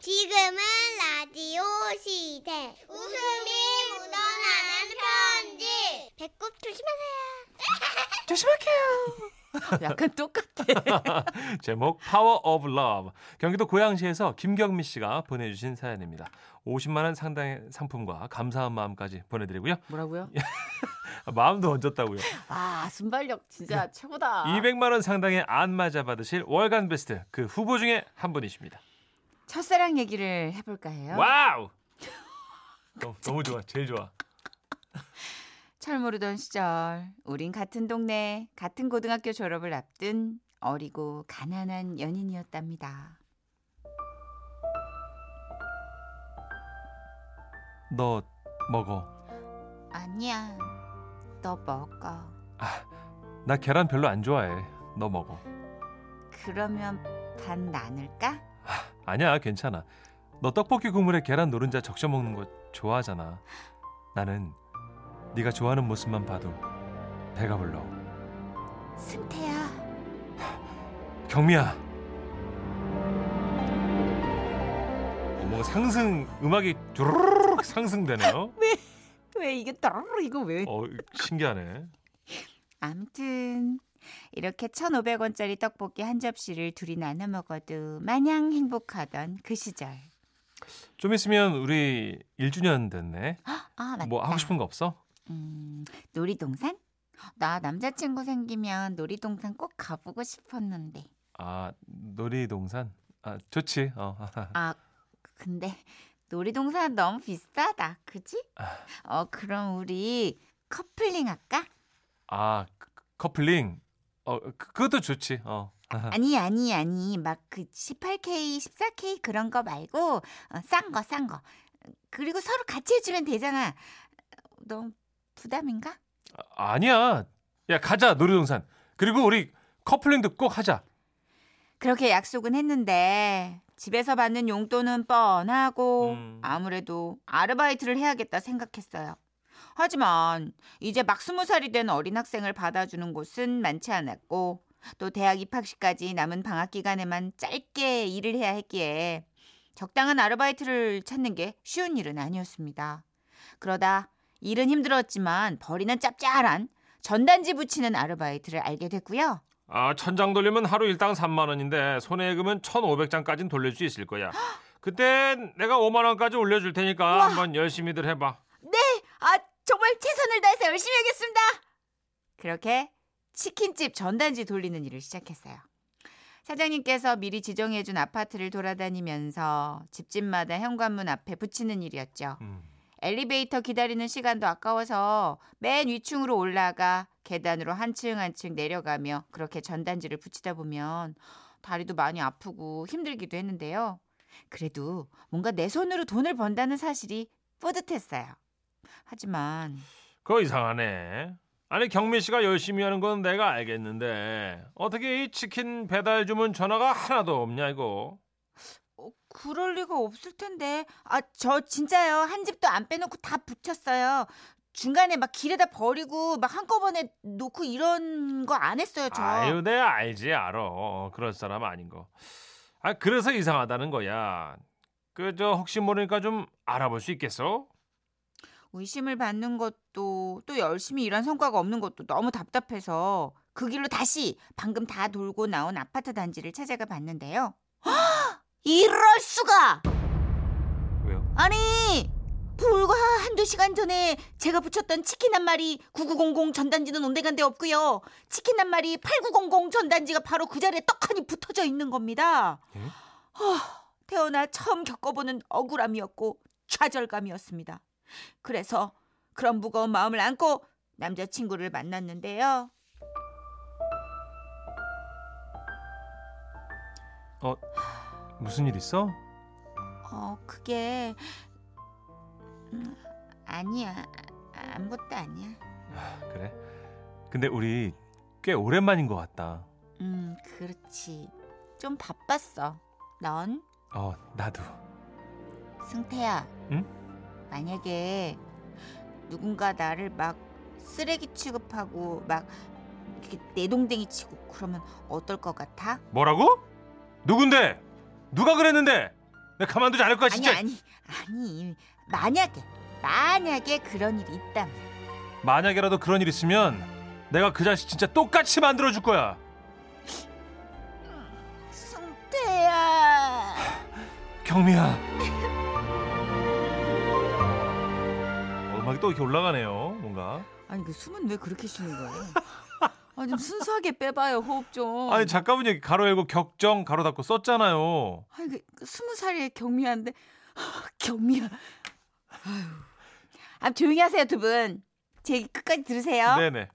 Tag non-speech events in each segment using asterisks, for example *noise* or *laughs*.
지금은 라디오 시대. 웃음이 묻어나는 편지. 배꼽 조심하세요. *laughs* 조심할게요. *laughs* 약간 똑같아. *laughs* 제목 Power of Love. 경기도 고양시에서 김경미 씨가 보내주신 사연입니다. 50만 원 상당의 상품과 감사한 마음까지 보내드리고요. 뭐라고요? 마음도 얹었다고요. 아, 순발력 진짜 최고다. 200만 원 상당의 안마자 받으실 월간 베스트 그 후보 중에 한 분이십니다. 첫사랑 얘기를 해볼까 해요. Wow! 너무, *laughs* 너무 좋아. 제일 좋아. *laughs* 철 모르던 시절, 우린 같은 동네, 같은 고등학교 졸업을 앞둔 어리고 가난한 연인이었답니다. 너 먹어. 아니야, 너 먹어. 나 계란 별로 안 좋아해. 너 먹어. 그러면 반 나눌까? 아니야, 괜찮아. 너 떡볶이 국물에 계란 노른자 적셔 먹는 거 좋아하잖아. 나는 네가 좋아하는 모습만 봐도 배가 불러. 승태야, 경미야. 어, 뭔가 상승 음악이 주르륵 상승되네요. 왜 이게 따로 이거 왜? 어, 신기하네. 아무튼 이렇게 1,500원짜리 떡볶이 한 접시를 둘이 나눠 먹어도 마냥 행복하던 그 시절. 좀 있으면 우리 1주년 됐네. 아, 맞다. 뭐 하고 싶은 거 없어? 음, 놀이동산? 나 남자친구 생기면 놀이동산 꼭 가보고 싶었는데. 아, 놀이동산? 아, 좋지. 어. *laughs* 아, 근데 놀이동산 너무 비싸다. 그지? 어, 그럼 우리 커플링 할까? 아, 그- 커플링. 어, 그- 그것도 좋지. 어. *laughs* 아니, 아니, 아니. 막 그 18K, 14K 그런 거 말고 어, 싼 거, 싼 거. 그리고 서로 같이 해주면 되잖아. 너무 부담인가? 아, 아니야. 야, 가자. 놀이동산. 그리고 우리 커플링도 꼭 하자. 그렇게 약속은 했는데 집에서 받는 용돈은 뻔하고 음. 아무래도 아르바이트를 해야겠다 생각했어요. 하지만 이제 막 스무 살이 된 어린 학생을 받아주는 곳은 많지 않았고 또 대학 입학시까지 남은 방학 기간에만 짧게 일을 해야 했기에 적당한 아르바이트를 찾는 게 쉬운 일은 아니었습니다. 그러다 일은 힘들었지만 벌이는 짭짤한 전단지 붙이는 아르바이트를 알게 됐고요. 아, 천장 돌리면 하루 일당 3만 원인데 손해금은 1,500장까지는 돌릴 수 있을 거야. 그때 내가 5만 원까지 올려줄 테니까 한번 열심히들 해봐. 네, 아 정말 최선을 다해서 열심히 하겠습니다. 그렇게 치킨집 전단지 돌리는 일을 시작했어요. 사장님께서 미리 지정해준 아파트를 돌아다니면서 집집마다 현관문 앞에 붙이는 일이었죠. 음. 엘리베이터 기다리는 시간도 아까워서 맨 위층으로 올라가 계단으로 한층 한층 내려가며 그렇게 전단지를 붙이다 보면 다리도 많이 아프고 힘들기도 했는데요. 그래도 뭔가 내 손으로 돈을 번다는 사실이 뿌듯했어요. 하지만 그거 이상하네. 아니 경민 씨가 열심히 하는 건 내가 알겠는데 어떻게 이 치킨 배달 주문 전화가 하나도 없냐 이거. 어, 그럴 리가 없을 텐데. 아, 저 진짜요. 한 집도 안 빼놓고 다 붙였어요. 중간에 막 길에다 버리고 막 한꺼번에 놓고 이런 거 안 했어요, 저. 아유 내가 알지 알아. 그럴 사람 아닌 거. 아 그래서 이상하다는 거야. 그 저 혹시 모르니까 좀 알아볼 수 있겠어? 의심을 받는 것도 또 열심히 일한 성과가 없는 것도 너무 답답해서 그 길로 다시 방금 다 돌고 나온 아파트 단지를 찾아가 봤는데요. 헉! *gasps* 이럴 수가! 왜요? 아니 불과 한두 시간 전에 제가 붙였던 치킨 한 마리 9900 전단지는 온데간데 없고요. 치킨 한 마리 8900 전단지가 바로 그 자리에 떡하니 붙어져 있는 겁니다. 예? 하, 태어나 처음 겪어보는 억울함이었고 좌절감이었습니다. 그래서 그런 무거운 마음을 안고 남자친구를 만났는데요. 어 무슨 일 있어? 어, 그게 음, 아니야. 아무것도 아니야. 아, 그래? 근데 우리 꽤 오랜만인 것 같다. 음, 그렇지. 좀 바빴어. 넌? 어 나도. 승태야. 응? 만약에 누군가 나를 막 쓰레기 취급하고 막 이렇게 내동댕이 치고 그러면 어떨 것 같아? 뭐라고? 누군데? 누가 그랬는데? 내가 가만두지 않을 거야 아니 진짜. 아니 아니 만약에 만약에 그런 일이 있다면 만약에라도 그런 일 있으면 내가 그 자식 진짜 똑같이 만들어 줄 거야. 승태야 경미야. 음악이 또 이렇게 올라가네요. 뭔가. 아니 그 숨은 왜 그렇게 쉬는 거예요? 아, 좀 순수하게 빼봐요 호흡 좀. 아니 작가분이 가로 열고 격정 가로 닫고 썼잖아요. 아니 그, 그 스무 살의 경미한데 경미야. 아유. 아 조용히 하세요 두 분. 제 얘기 끝까지 들으세요. 네네.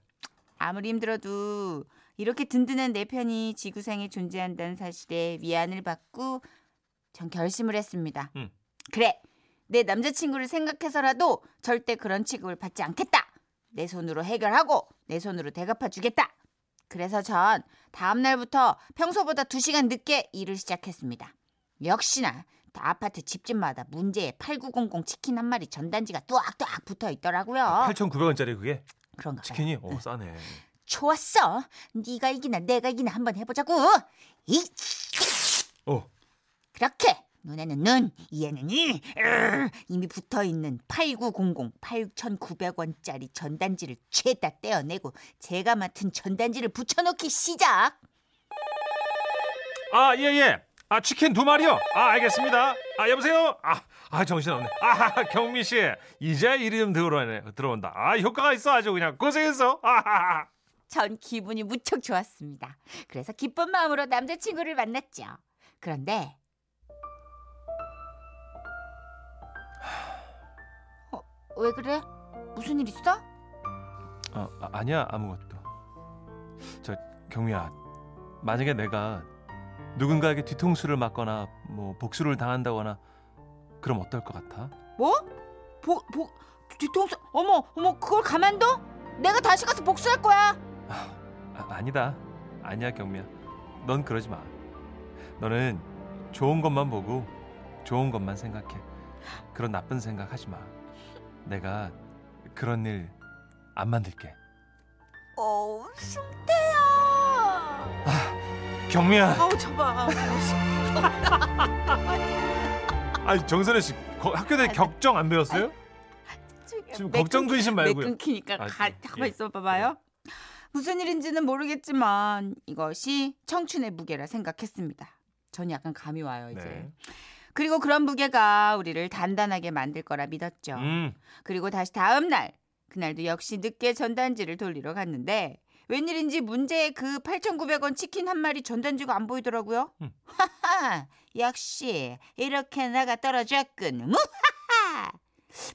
아무리 힘들어도 이렇게 든든한 내 편이 지구상에 존재한다는 사실에 위안을 받고 전 결심을 했습니다. 음. 그래, 내 남자친구를 생각해서라도 절대 그런 취급을 받지 않겠다. 내 손으로 해결하고 내 손으로 대갚아 주겠다. 그래서 전 다음 날부터 평소보다 2시간 늦게 일을 시작했습니다. 역시나 다 아파트 집집마다 문제의 8900 치킨 한 마리 전단지가 뚜악뚜악 붙어 있더라고요. 8,900원짜리 그게 그런가 봐요. 치킨이 어 싸네. 좋았어. 네가 이기나 내가 이기나 한번 해보자고. 이 어. 그렇게 눈에는 눈, 이에는 이. 으, 이미 붙어 있는 8900 8,900원짜리 전단지를 죄다 떼어내고 제가 맡은 전단지를 붙여넣기 시작. 아, 예, 예. 아, 치킨 두 마리요. 아, 알겠습니다. 아, 여보세요? 아, 아 정신없네. 아, *laughs* 경미 씨. 이제 이름 들어오네. 들어온다. 아, 효과가 있어. 아주 그냥 고생했어. 아, *laughs* 전 기분이 무척 좋았습니다. 그래서 기쁜 마음으로 남자친구를 만났죠. 그런데 왜 그래? 무슨 일 있어? 어, 아, 아 니야. 아무것도. 저 경미야. 만약에 내가 누군가에게 뒤통수를 맞거나 뭐 복수를 당한다거나 그럼 어떨 것 같아? 뭐? 복, 복, 뒤통수, 어머, 어머, 그걸 가만둬? 내가 다시 가서 복수할 거야. 아, 아니다. 아니야, 경미야. 넌 그러지 마. 너는 좋은 것만 보고 좋은 것만 생각해. 그런 나쁜 생각 하지 마. 내가 그런 일 안 만들게. 어, 승태야. 경미야. 아우, 저봐. *laughs* 아니 정선혜 씨 거- 학교 내 격정 안 배웠어요? 지금 걱정 근심 매 말고. 끊기니까 아, 가, 예. 가만 있어 봐봐요. 무슨 일인지는 모르겠지만 이것이 청춘의 무게라 생각했습니다. 전 약간 감이 와요 이제. 네. 그리고 그런 무게가 우리를 단단하게 만들 거라 믿었죠. 음. 그리고 다시 다음 날 그날도 역시 늦게 전단지를 돌리러 갔는데 웬일인지 문제의 그 8,900원 치킨 한 마리 전단지가 안 보이더라고요. 음. 하하, 역시 이렇게 나가 떨어졌군. 무하하.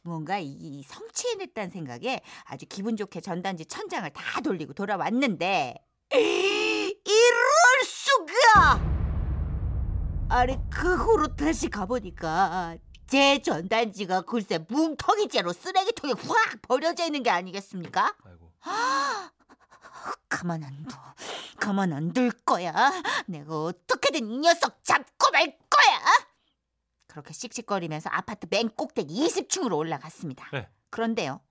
뭔가 이- 이 성취해냈다는 생각에 아주 기분 좋게 전단지 천장을 다 돌리고 돌아왔는데 *gasps* 이럴 수가! 아니 그 후로 다시 가보니까 제 전단지가 글쎄 뭉텅이째로 쓰레기통에 확 버려져 있는 게 아니겠습니까? 아이고. *gasps* 가만 안 둬. 가만 안 둘 거야. 내가 어떻게든 이 녀석 잡고 말 거야. 그렇게 씩씩거리면서 아파트 맨 꼭대기 20층으로 올라갔습니다. 네. 그런데요.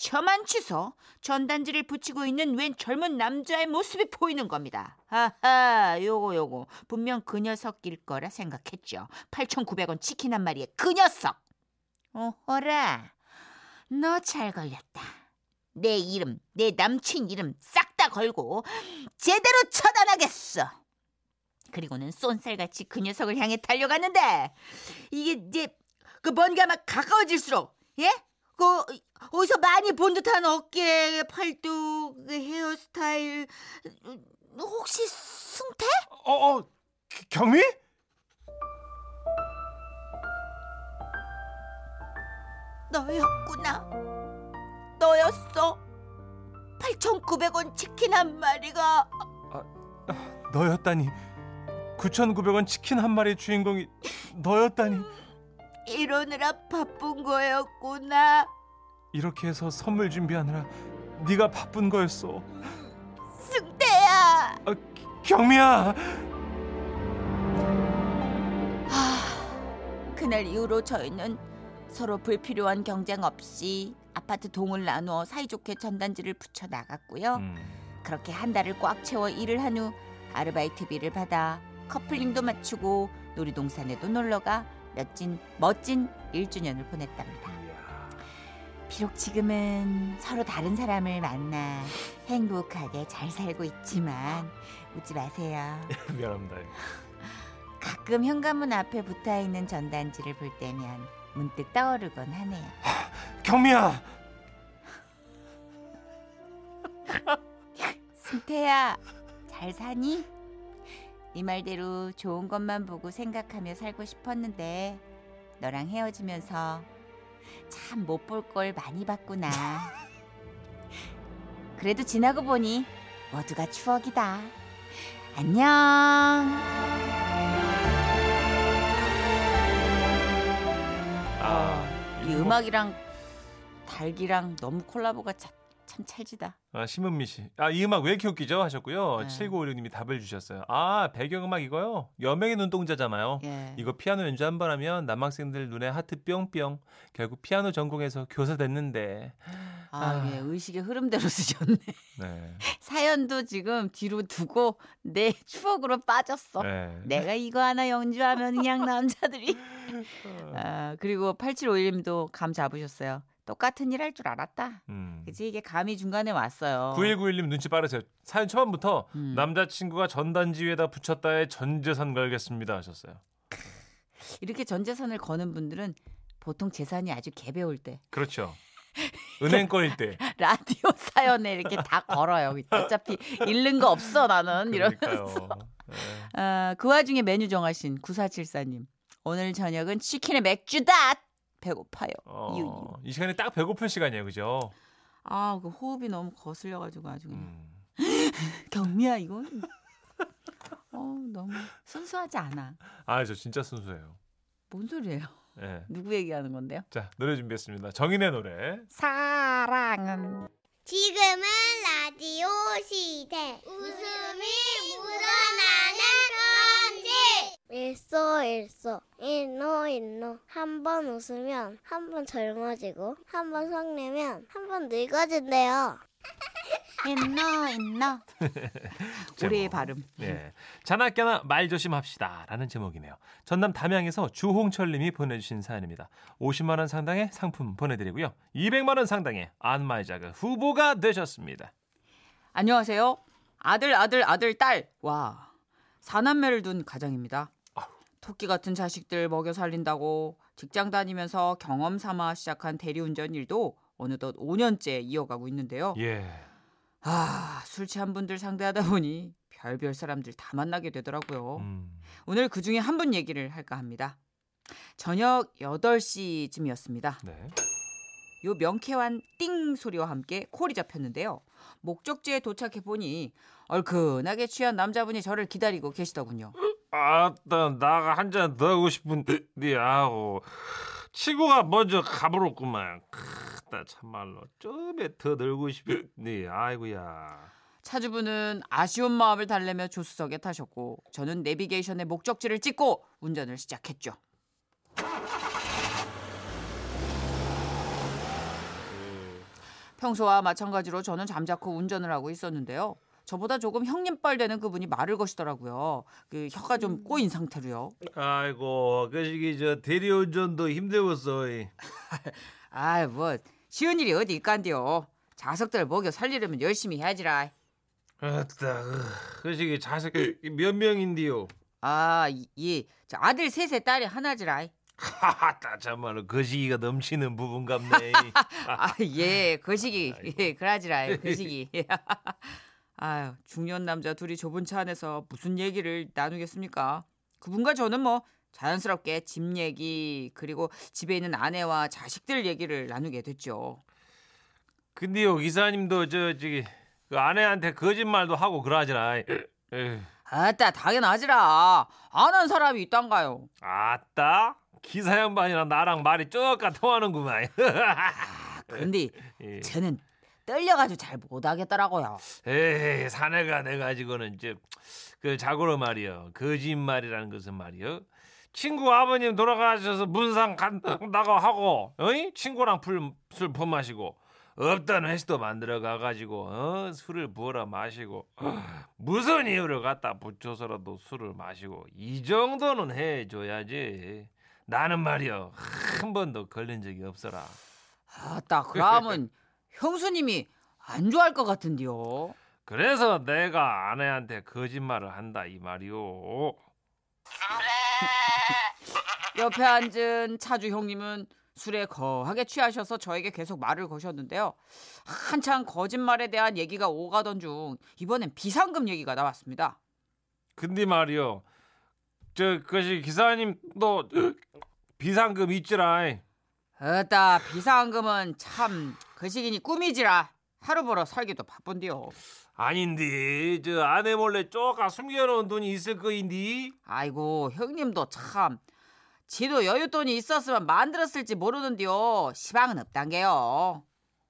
저만 취소 전단지를 붙이고 있는 웬 젊은 남자의 모습이 보이는 겁니다. 하하, 요거 요거 분명 그 녀석일 거라 생각했죠. 8,900원 치킨 한 마리에 그 녀석. 어허라, 너 잘 걸렸다. 내 이름, 내 남친 이름 싹 다 걸고 제대로 처단하겠어. 그리고는 쏜살같이 그 녀석을 향해 달려갔는데 이게 이제 그 뭔가 막 가까워질수록 예? 그 어디서 많이 본 듯한 어깨, 팔뚝, 그 헤어스타일 혹시 승태? 어, 어, 기- 경미? 너였구나. 너였어. 8,900원 치킨 한 마리가 너였다니. 9,900원 치킨 한 마리의 주인공이 너였다니. 이러느라 바쁜 거였구나. 이렇게 해서 선물 준비하느라 네가 바쁜 거였어. 승태야. 아, 기- 경미야. 그날 이후로 저희는 서로 불필요한 경쟁 없이 아파트 동을 나누어 사이좋게 전단지를 붙여 나갔고요. 음. 그렇게 한 달을 꽉 채워 일을 한 후 아르바이트비를 받아 커플링도 맞추고 놀이동산에도 놀러가 멋진 멋진 1주년을 보냈답니다. 비록 지금은 서로 다른 사람을 만나 행복하게 잘 살고 있지만 웃지 마세요. *laughs* 미안합니다. 가끔 현관문 앞에 붙어 있는 전단지를 볼 때면 문득 떠오르곤 하네요. 경미야. *laughs* 승태야, 잘 사니? 네 말대로 좋은 것만 보고 생각하며 살고 싶었는데 너랑 헤어지면서 참 못 볼 걸 많이 봤구나. *laughs* 그래도 지나고 보니 모두가 추억이다. 안녕. 아, 이 음악이랑 달기랑 너무 콜라보가 참, 참 찰지다. 아, 심은미 씨. 아, 이 음악 왜 이렇게 웃기죠? 하셨고요. 네. 7956님이 답을 주셨어요. 아, 배경음악 이거요? 여명의 눈동자잖아요. 예. 이거 피아노 연주 한 번 하면 남학생들 눈에 하트 뿅뿅. 결국 피아노 전공해서 교사 됐는데. 아, 예, 의식의 흐름대로 *laughs* 쓰셨네. 네. 사연도 지금 뒤로 두고 내 추억으로 빠졌어. 네. 내가 이거 하나 연주하면 그냥 남자들이. *laughs* 아, 그리고 8751님도 감 잡으셨어요. 똑같은 일 할 줄 알았다. 음. 그치 이게 감이 중간에 왔어요. 9191님 눈치 빠르세요. 사연 초반부터 음. 남자친구가 전단지 위에다 붙였다에 전재산 걸겠습니다 하셨어요. *laughs* 이렇게 전 재산을 거는 분들은 보통 재산이 아주 개배울 때 그렇죠. 은행 거일 때. *laughs* 라디오 사연에 이렇게 다 걸어요. 어차피 잃는 거 없어 나는 이러면서. 네. 아, 그 와중에 메뉴 정하신 9474님. 오늘 저녁은 치킨에 맥주다. 배고파요. 어, 유유. 이 시간이 딱 배고플 시간이에요, 그죠? 아, 그 호흡이 너무 거슬려가지고 아주 그냥. 음. *gasps* 경미야 이건. *laughs* 어, 너무 순수하지 않아. 아, 저 진짜 순수해요. 뭔 소리예요? 예. *laughs* 누구 얘기하는 건데요? 자, 노래 준비했습니다. 정인의 노래. 사랑은 지금은 라디오 시대. 웃음이 묻어나는 편지. 일소 일소 일노 일노 한 번 웃으면 한 번 젊어지고 한 번 성내면 한 번 늙어진대요. 있너 있너. *laughs* 우리의 제목. 발음. 예. 자나깨나 말 조심합시다. 라는 제목이네요. 전남 담양에서 주홍철 님이 보내주신 사연입니다. 50만 원 상당의 상품 보내드리고요. 200만 원 상당의 안마의자가 후보가 되셨습니다. 안녕하세요. 아들 아들 아들 딸. 와. 사남매를 둔 가정입니다. 토끼 같은 자식들 먹여 살린다고 직장 다니면서 경험 삼아 시작한 대리운전 일도 어느덧 5년째 이어가고 있는데요. 예. 아, 술 취한 분들 상대하다 보니 별별 사람들 다 만나게 되더라고요. 음. 오늘 그 중에 한 분 얘기를 할까 합니다. 저녁 8시쯤이었습니다. 네. 요 명쾌한 띵 소리와 함께 콜이 잡혔는데요. 목적지에 도착해 보니 얼큰하게 취한 남자분이 저를 기다리고 계시더군요. *laughs* 아따 나가 한 잔 더 하고 싶은데 아고 친구가 먼저 가버렸구만 크다 참말로 좀에 더 늘고 싶니 아이고야 차주분은 아쉬운 마음을 달래며 조수석에 타셨고 저는 내비게이션에 목적지를 찍고 운전을 시작했죠. 평소와 마찬가지로 저는 잠자코 운전을 하고 있었는데요. 저보다 조금 형님뻘 되는 그분이 말을 거시더라고요. 그 혀가 좀 꼬인 상태로요. 아이고 그 시기 저 대리운전도 힘들었어 *laughs* 아이 뭐 쉬운 일이 어디 있간디요. 자석들 먹여 살리려면 열심히 해야지라. 아따 그 시기 자식 몇 명인데요 아, 이, 저 아들 셋에 딸이 하나지라. 하하따 참말로 그 시기가 넘치는 부분 같네 *laughs* 아, 예, 거시기. 예, 그라지라. *laughs* 거시기. 아유, 중년 남자 둘이 좁은 차 안에서 무슨 얘기를 나누겠습니까? 그분과 저는 뭐 자연스럽게 집 얘기 그리고 집에 있는 아내와 자식들 얘기를 나누게 됐죠. 근데요 기사님도 저 저기 그 아내한테 거짓말도 하고 그러지라 에휴. *laughs* 아따 당연하지라. 안한 사람이 있단가요. 아따 기사 양반이랑 나랑 말이 쪼까 통하는구만. *laughs* 아, 근데 예. 저는 떨려가지고 잘 못하겠더라고요. 에이 사내가 내 가지고는 이제 그 자고로 말이요 거짓말이라는 것은 말이요 친구 아버님 돌아가셔서 문상 간다고 하고 어이 친구랑 풀, 술 퍼마시고 없던 회식도 만들어 가가지고 어? 술을 부어라 마시고 무슨 이유를 갖다 붙여서라도 술을 마시고 이 정도는 해줘야지 나는 말이요 한 번도 걸린 적이 없어라. 아따 그러면 *laughs* 형수님이 안 좋아할 것 같은데요. 그래서 내가 아내한테 거짓말을 한다 이 말이오. 옆에 앉은 차주 형님은 술에 거하게 취하셔서 저에게 계속 말을 거셨는데요. 한창 거짓말에 대한 얘기가 오가던 중 이번엔 비상금 얘기가 나왔습니다. 근데 말이요. 저 그것이 기사님도 비상금 있지라. 어따 비상금은 참 그 시기니 꿈이지라 하루 벌어 살기도 바쁜데요. 아닌데 저 아내 몰래 쪼까 숨겨놓은 돈이 있을 거인디. 아이고 형님도 참 지도 여윳돈이 있었으면 만들었을지 모르는데요. 시방은 없단게요.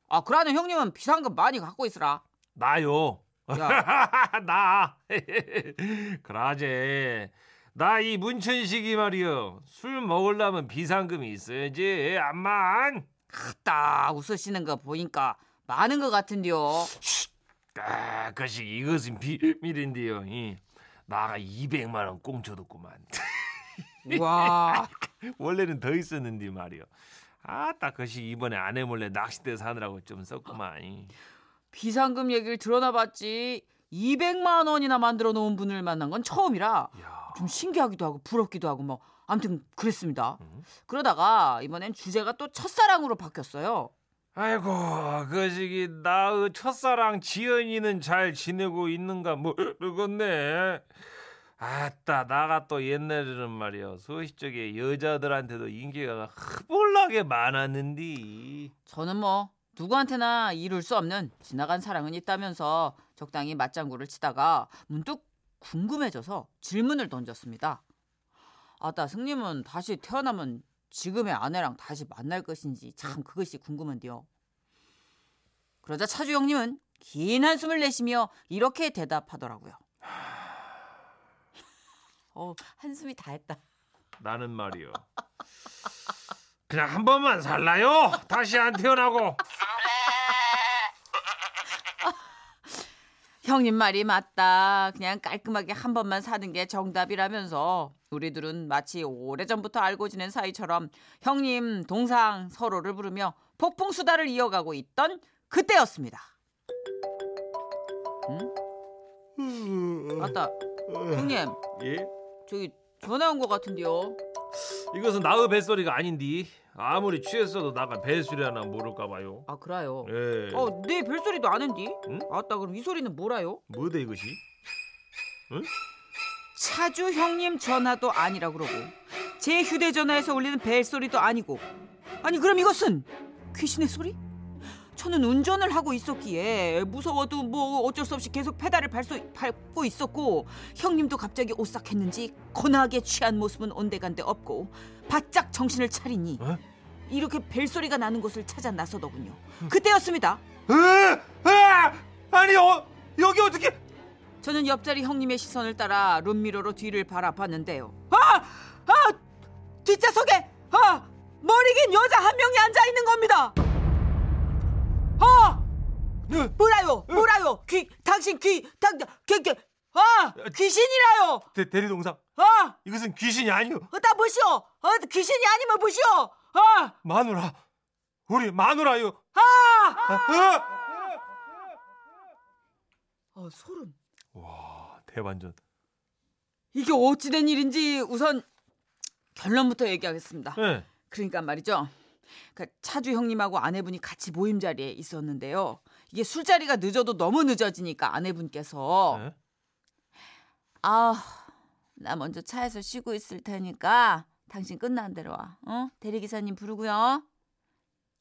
아 그러는 형님은 비상금 많이 갖고 있으라. 나요. 야, *laughs* 나. *laughs* 그라제. 나 이 문천식이 말이요. 술 먹으려면 비상금이 있어야지. 암만. 딱 웃으시는 거 보니까 많은 것 같은데요. 아, 그식 이것은 비밀인데요. 이. 나가 200만 원 꽁쳐뒀구만. *laughs* 와, 원래는 더 있었는데 말이요. 아딱 그식 이번에 아내 몰래 낚싯대 사느라고 좀 썼구만. 이. 비상금 얘기를 들어나 봤지 200만 원이나 만들어 놓은 분을 만난 건 처음이라 야. 좀 신기하기도 하고 부럽기도 하고 뭐 아무튼 그랬습니다. 음. 그러다가 이번엔 주제가 또 첫사랑으로 바뀌었어요. 아이고 그 시기 나의 첫사랑 지연이는 잘 지내고 있는가 모르겠네. 아따 나가 또 옛날에는 말이야 소시 적에 여자들한테도 인기가 흐볼나게 많았는디. 저는 뭐 누구한테나 이룰 수 없는 지나간 사랑은 있다면서 적당히 맞장구를 치다가 문득 궁금해져서 질문을 던졌습니다. 아따 승님은 다시 태어나면 지금의 아내랑 다시 만날 것인지 참 그것이 궁금한데요. 그러자 차주 형님은 긴 한숨을 내쉬며 이렇게 대답하더라고요. 어, 한숨이 다 했다. 나는 말이요. 그냥 한 번만 살라요. 다시 안 태어나고. *laughs* 형님 말이 맞다. 그냥 깔끔하게 한 번만 사는 게 정답이라면서 우리들은 마치 오래전부터 알고 지낸 사이처럼 형님, 동상 서로를 부르며 폭풍 수다를 이어가고 있던 그때였습니다. 응? 맞다. 형님, 예? 저기 전화 온 것 같은데요. 이것은 나의 뱃소리가 아닌디. 아무리 취했어도 나가 뱃소리 하나 모를까 봐요. 아, 그래요. 예. 어, 내 별소리도 아는디? 응? 아따, 그럼 이 소리는 뭐라요? 뭐대 이것이? 차주 형님 전화도 아니라 그러고 제 휴대전화에서 울리는 벨소리도 아니고 아니 그럼 이것은 귀신의 소리? 저는 운전을 하고 있었기에 무서워도 뭐 어쩔 수 없이 계속 페달을 밟소, 밟고 있었고 형님도 갑자기 오싹했는지 거나하게 취한 모습은 온데간데 없고 바짝 정신을 차리니 어? 이렇게 벨소리가 나는 곳을 찾아 나서더군요 그때였습니다 에? 에? 아니 어, 여기 어떻게? 저는 옆자리 형님의 시선을 따라 룸미러로 뒤를 바라봤는데요. 아! 아! 뒷좌석에 아! 머리 긴 여자 한 명이 앉아 있는 겁니다. 아! 뭐라요? 뭐라요? 귀 당신 귀 당, 귀, 귀, 아! 귀신이라요. 대, 대리동상 아! 이것은 귀신이 아니오. 어따 보시오. 어, 귀신이 아니면 보시오. 아! 마누라 우리 마누라요. 아! 아! 어, 소름. 와 대반전. 이게 어찌 된 일인지 우선 결론부터 얘기하겠습니다. 예. 그러니까 말이죠. 그 차주 형님하고 아내분이 같이 모임 자리에 있었는데요. 이게 술자리가 늦어도 너무 늦어지니까 아내분께서 예? 아, 나 먼저 차에서 쉬고 있을 테니까 당신 끝난 대로 와. 어? 대리기사님 부르고요.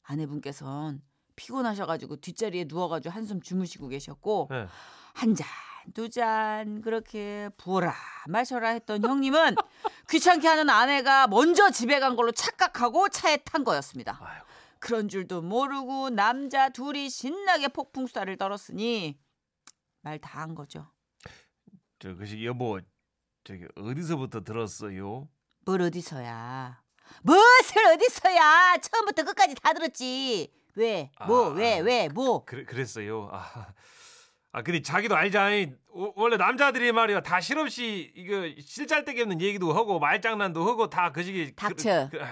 아내분께선 피곤하셔가지고 뒷자리에 누워가지고 한숨 주무시고 계셨고 예. 한 잔, 두 잔 그렇게 부어라 마셔라 했던 형님은 귀찮게 하는 아내가 먼저 집에 간 걸로 착각하고 차에 탄 거였습니다. 아이고. 그런 줄도 모르고 남자 둘이 신나게 폭풍수다를 떨었으니 말 다 한 거죠. 저 그시 여보 저기 어디서부터 들었어요? 뭘 어디서야? 무엇을 어디서야? 처음부터 끝까지 다 들었지. 왜? 뭐? 아, 왜? 왜? 뭐? 그래, 그랬어요. 아, 아 근데 자기도 알잖아. 오- 원래 남자들이 말이야 다 실없이 이거 실잘데기 없는 얘기도 하고 말장난도 하고 다 그 시기. 닥쳐. 그, 그.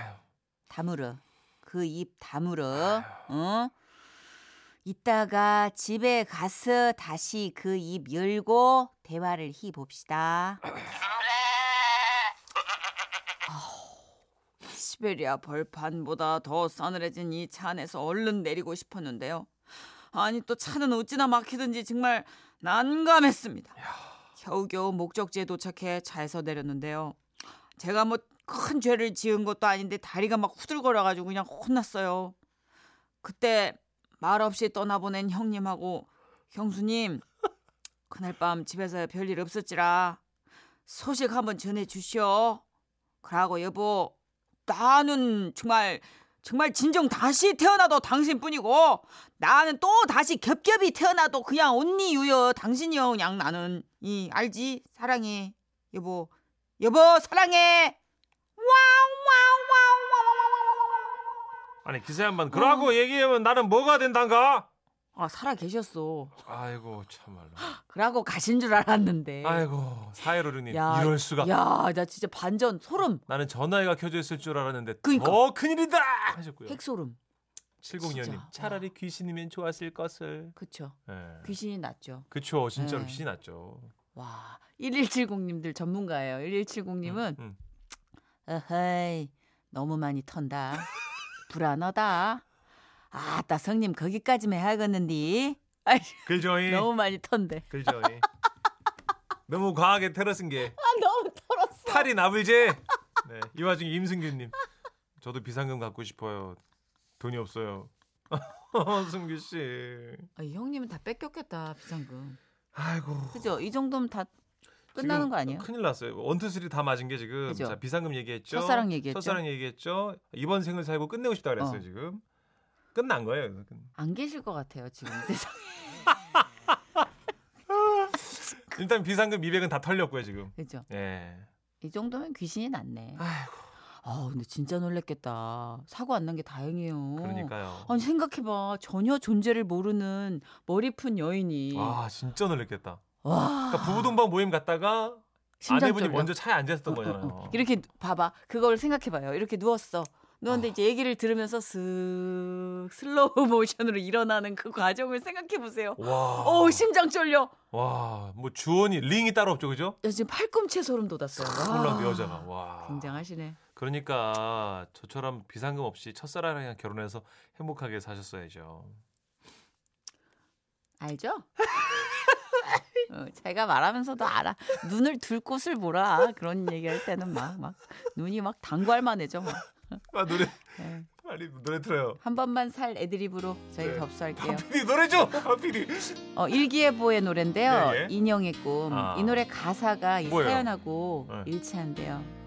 다물어. 그 입 다물어. 어? 이따가 집에 가서 다시 그 입 열고 대화를 해 봅시다. 시베리아 벌판보다 더 싸늘해진 이 차 안에서 얼른 내리고 싶었는데요. 아니 또 차는 어찌나 막히든지 정말 난감했습니다. 겨우겨우 목적지에 도착해 차에서 내렸는데요. 제가 뭐 큰 죄를 지은 것도 아닌데 다리가 막 후들거려가지고 그냥 혼났어요. 그때 말 없이 떠나보낸 형님하고 형수님 그날 밤 집에서 별일 없었지라 소식 한번 전해 주시오. 그러고 여보 나는 정말 정말 진정 다시 태어나도 당신뿐이고 나는 또 다시 겹겹이 태어나도 그냥 언니 유여 당신이요 그냥 나는. 이 알지? 사랑해. 여보. 여보 사랑해. 아니 기사 양반 그러고 얘기하면 나는 뭐가 된단가? 아 살아 계셨어 아이고 참말로. 그러고 가신 줄 알았는데 아이고 사회로르님 야, 이럴 수가. 야 나 진짜 반전 소름 나는 전화기가 켜져 있을 줄 알았는데 그러니까. 더 큰일이다 하셨고요. 핵소름 70년님 진짜. 차라리 귀신이면 좋았을 것을. 그쵸 예. 귀신이 났죠 그쵸 진짜로 네. 귀신이 났죠. 와 1170님들 전문가예요 1170님은 음. 어허이 너무 많이 턴다 불안하다 아따 성님 거기까지만 해야겠는디 아이, 글조이. 너무 많이 턴대 글조이. 너무 과하게 테러쓴 게아 너무 털었어 탈이 나불제. 네, 이 와중에 임승규님. 저도 비상금 갖고 싶어요. 돈이 없어요. *laughs* 승규 씨. 아, 이 형님은 다 뺏겼겠다 비상금 아이고. 그죠 이 정도면 다 끝나는 거 아니에요 큰일 났어요. one two three 다 맞은 게 지금 그죠? 자, 비상금 얘기했죠. 첫사랑 얘기했죠? 첫사랑 얘기했죠. 이번 생을 살고 끝내고 싶다 그랬어요 어. 지금. 끝난 거예요. 안 계실 것 같아요 지금 세상에 *laughs* 일단 비상금 200은 다 털렸고요 지금. 그죠 예. 이 정도면 귀신이 났네 아이고. 아 근데 진짜 놀랬겠다 사고 안 난 게 다행이에요 그러니까요. 아니 생각해봐 전혀 존재를 모르는 머리 푼 여인이 와 진짜 놀랬겠다. 와 그러니까 부부 동반 모임 갔다가 아내분이. 먼저 차에 앉아 있었던 어, 어, 거잖아요. 어. 이렇게 봐봐 그걸 생각해봐요 이렇게 누웠어 누웠는데 아. 이제 얘기를 들으면서 슥 슬로우 모션으로 일어나는 그 과정을 생각해 보세요 와. 어 심장 쫄려 와, 뭐 주온이 링이 따로 없죠, 그죠? 야, 지금 팔꿈치에 소름 돋았어요 와. 홀랑 여자가. 와. 굉장하시네 그러니까 저처럼 비상금 없이 첫사랑이랑 결혼해서 행복하게 사셨어야죠. 알죠? *laughs* 어, 제가 말하면서도 알아. 눈을 둘 곳을 보라. 그런 얘기할 때는 막, 막 눈이 막 당괄만해져. 막. 아 노래 네. 빨리 노래 틀어요. 한 번만 살 애드립으로 저희 네. 접수할게요. 하필이 노래 줘. 하필이. 어, 일기예보의 노래인데요. 예, 예. 인형의 꿈. 아. 이 노래 가사가 이 뭐예요? 사연하고 네. 일치한대요.